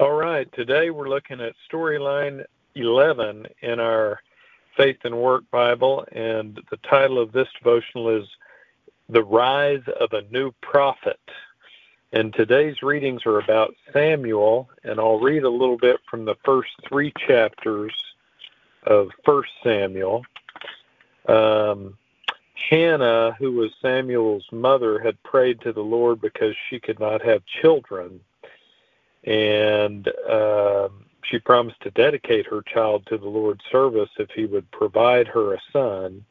All right, today we're looking at storyline 11 in our Faith and Work Bible, and the title of this devotional is The Rise of a New Prophet. And today's readings are about Samuel, and I'll read a little bit from the first three chapters of First Samuel. Um, Hannah, who was Samuel's mother, had prayed to the Lord because she could not have children and uh, she promised to dedicate her child to the Lord's service if he would provide her a son.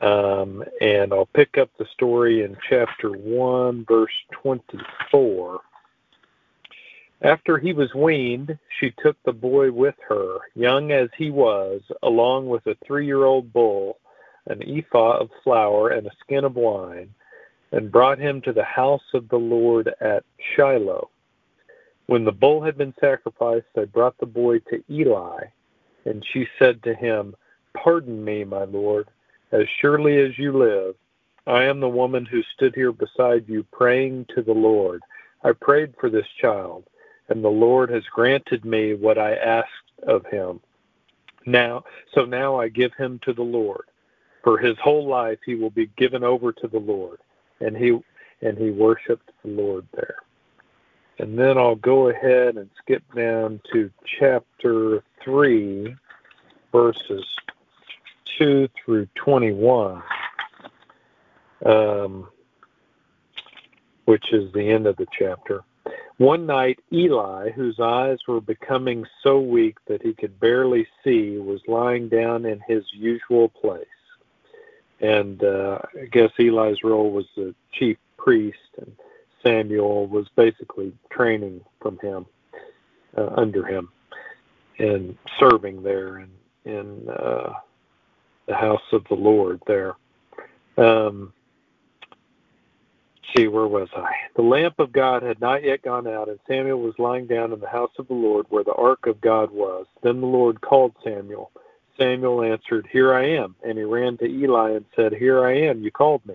Um, and I'll pick up the story in chapter 1, verse 24. After he was weaned, she took the boy with her, young as he was, along with a three year old bull, an ephah of flour, and a skin of wine, and brought him to the house of the Lord at Shiloh. When the bull had been sacrificed, they brought the boy to Eli, and she said to him, Pardon me, my lord, as surely as you live. I am the woman who stood here beside you praying to the Lord. I prayed for this child, and the Lord has granted me what I asked of him. Now, so now I give him to the Lord. For his whole life he will be given over to the Lord. And he and he worshiped the Lord there. And then I'll go ahead and skip down to chapter 3, verses 2 through 21, um, which is the end of the chapter. One night, Eli, whose eyes were becoming so weak that he could barely see, was lying down in his usual place. And uh, I guess Eli's role was the chief priest, and Samuel was basically training from him, uh, under him, and serving there in in uh, the house of the Lord there. Um, see, where was I? The lamp of God had not yet gone out, and Samuel was lying down in the house of the Lord where the ark of God was. Then the Lord called Samuel. Samuel answered, Here I am. And he ran to Eli and said, Here I am. You called me.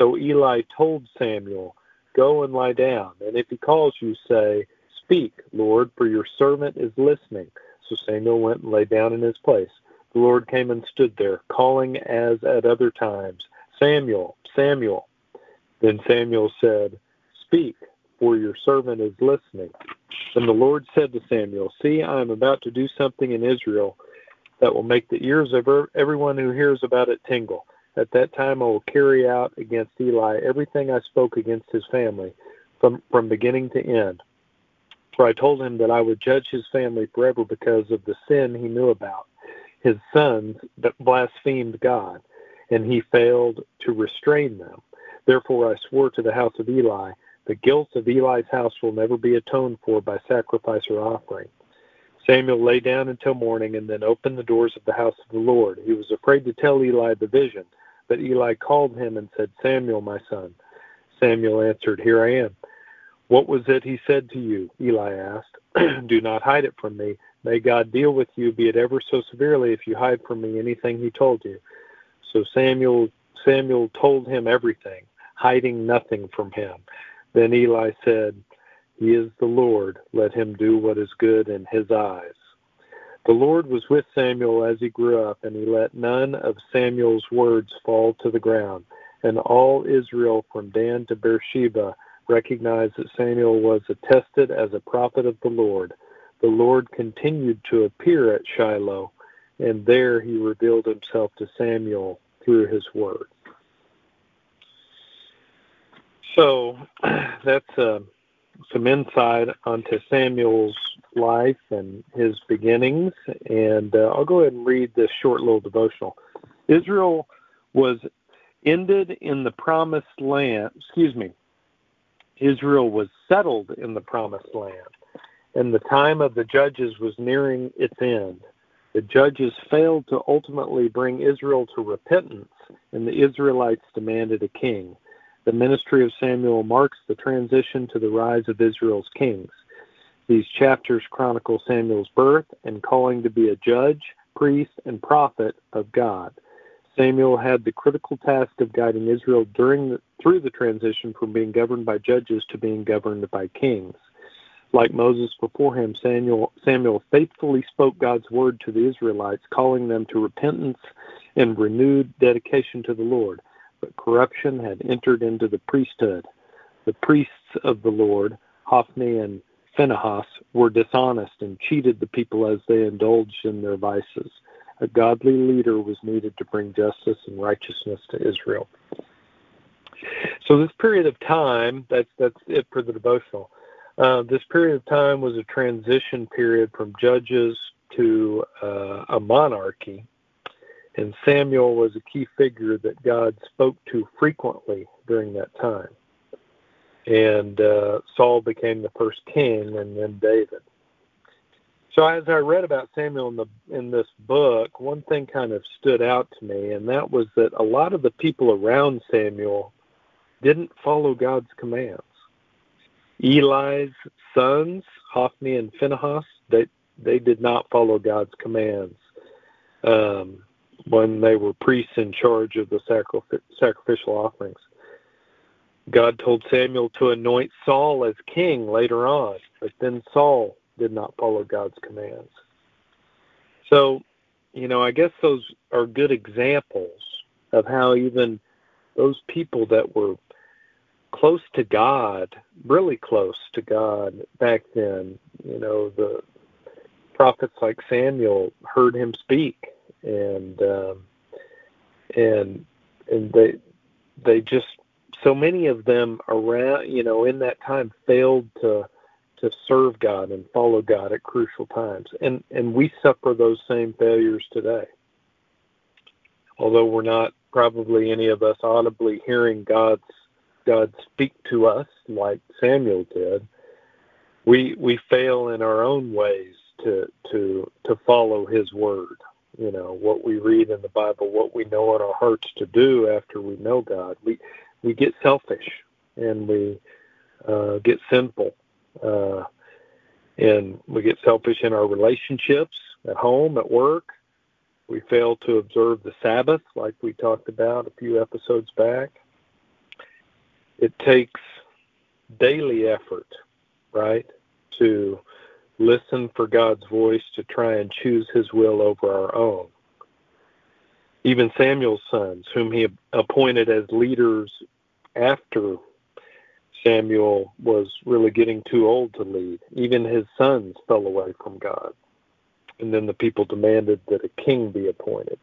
So Eli told Samuel, Go and lie down, and if he calls you, say, Speak, Lord, for your servant is listening. So Samuel went and lay down in his place. The Lord came and stood there, calling as at other times, Samuel, Samuel. Then Samuel said, Speak, for your servant is listening. And the Lord said to Samuel, See, I am about to do something in Israel that will make the ears of everyone who hears about it tingle. At that time I will carry out against Eli everything I spoke against his family from, from beginning to end. For I told him that I would judge his family forever because of the sin he knew about. His sons blasphemed God, and he failed to restrain them. Therefore I swore to the house of Eli, the guilt of Eli's house will never be atoned for by sacrifice or offering. Samuel lay down until morning and then opened the doors of the house of the Lord. He was afraid to tell Eli the vision but Eli called him and said, Samuel, my son. Samuel answered, Here I am. What was it he said to you? Eli asked. Do not hide it from me. May God deal with you, be it ever so severely, if you hide from me anything he told you. So Samuel Samuel told him everything, hiding nothing from him. Then Eli said, He is the Lord. Let him do what is good in his eyes. The Lord was with Samuel as he grew up, and he let none of Samuel's words fall to the ground. And all Israel from Dan to Beersheba recognized that Samuel was attested as a prophet of the Lord. The Lord continued to appear at Shiloh, and there he revealed himself to Samuel through his word. So that's uh, some insight onto Samuel's life and his beginnings. And uh, I'll go ahead and read this short little devotional. Israel was ended in the promised land, excuse me, Israel was settled in the promised land. and the time of the judges was nearing its end. The judges failed to ultimately bring Israel to repentance, and the Israelites demanded a king. The ministry of Samuel marks the transition to the rise of Israel's kings. These chapters chronicle Samuel's birth and calling to be a judge, priest, and prophet of God. Samuel had the critical task of guiding Israel during the, through the transition from being governed by judges to being governed by kings. Like Moses before him, Samuel, Samuel faithfully spoke God's word to the Israelites, calling them to repentance and renewed dedication to the Lord. But corruption had entered into the priesthood. The priests of the Lord, Hophni and Phinehas were dishonest and cheated the people as they indulged in their vices. A godly leader was needed to bring justice and righteousness to Israel. So this period of time, that's that's it for the devotional. Uh, this period of time was a transition period from judges to uh, a monarchy, and Samuel was a key figure that God spoke to frequently during that time and uh, Saul became the first king, and then David. So as I read about Samuel in the in this book, one thing kind of stood out to me, and that was that a lot of the people around Samuel didn't follow God's commands. Eli's sons, Hophni and Phinehas, they they did not follow God's commands um, when they were priests in charge of the sacrificial offerings. God told Samuel to anoint Saul as king later on, but then Saul did not follow God's commands. So, you know, I guess those are good examples of how even those people that were close to God, really close to God back then, you know, the prophets like Samuel heard him speak and um and and they they just so many of them around, you know, in that time failed to to serve God and follow God at crucial times, and and we suffer those same failures today. Although we're not probably any of us audibly hearing God's God speak to us like Samuel did, we we fail in our own ways to to to follow His word. You know what we read in the Bible, what we know in our hearts to do after we know God. We we get selfish and we uh, get sinful. Uh, and we get selfish in our relationships at home, at work. We fail to observe the Sabbath, like we talked about a few episodes back. It takes daily effort, right, to listen for God's voice, to try and choose His will over our own even Samuel's sons, whom he appointed as leaders after Samuel was really getting too old to lead. Even his sons fell away from God. And then the people demanded that a king be appointed.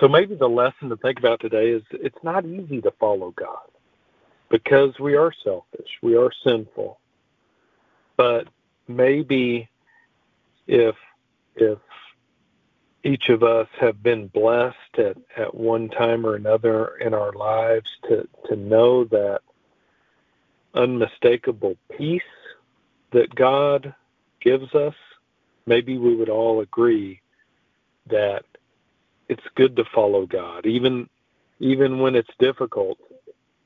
So maybe the lesson to think about today is it's not easy to follow God because we are selfish, we are sinful. But maybe if if each of us have been blessed at, at one time or another in our lives to, to know that unmistakable peace that God gives us, maybe we would all agree that it's good to follow God, even even when it's difficult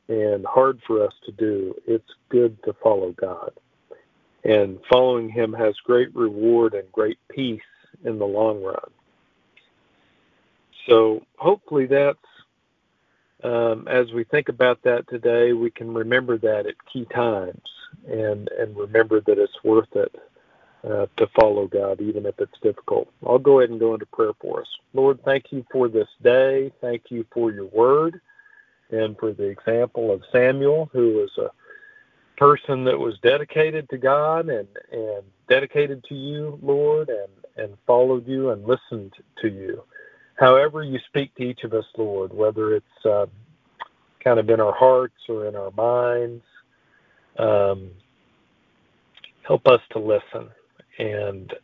and hard for us to do. It's good to follow God, and following Him has great reward and great peace in the long run. So hopefully that's um, as we think about that today, we can remember that at key times and and remember that it's worth it uh, to follow God, even if it's difficult. I'll go ahead and go into prayer for us. Lord, thank you for this day. Thank you for your word and for the example of Samuel, who was a person that was dedicated to God and, and dedicated to you, Lord, and, and followed you and listened to you however you speak to each of us, Lord, whether it's uh, kind of in our hearts or in our minds, um, help us to listen and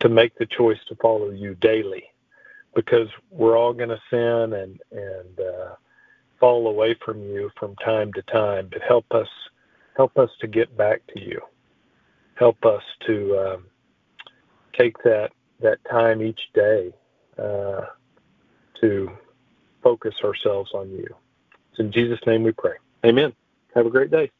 to make the choice to follow you daily because we're all going to sin and, and uh, fall away from you from time to time, but help us help us to get back to you. help us to um, take that that time each day uh, to focus ourselves on you. It's in Jesus' name we pray. Amen. Have a great day.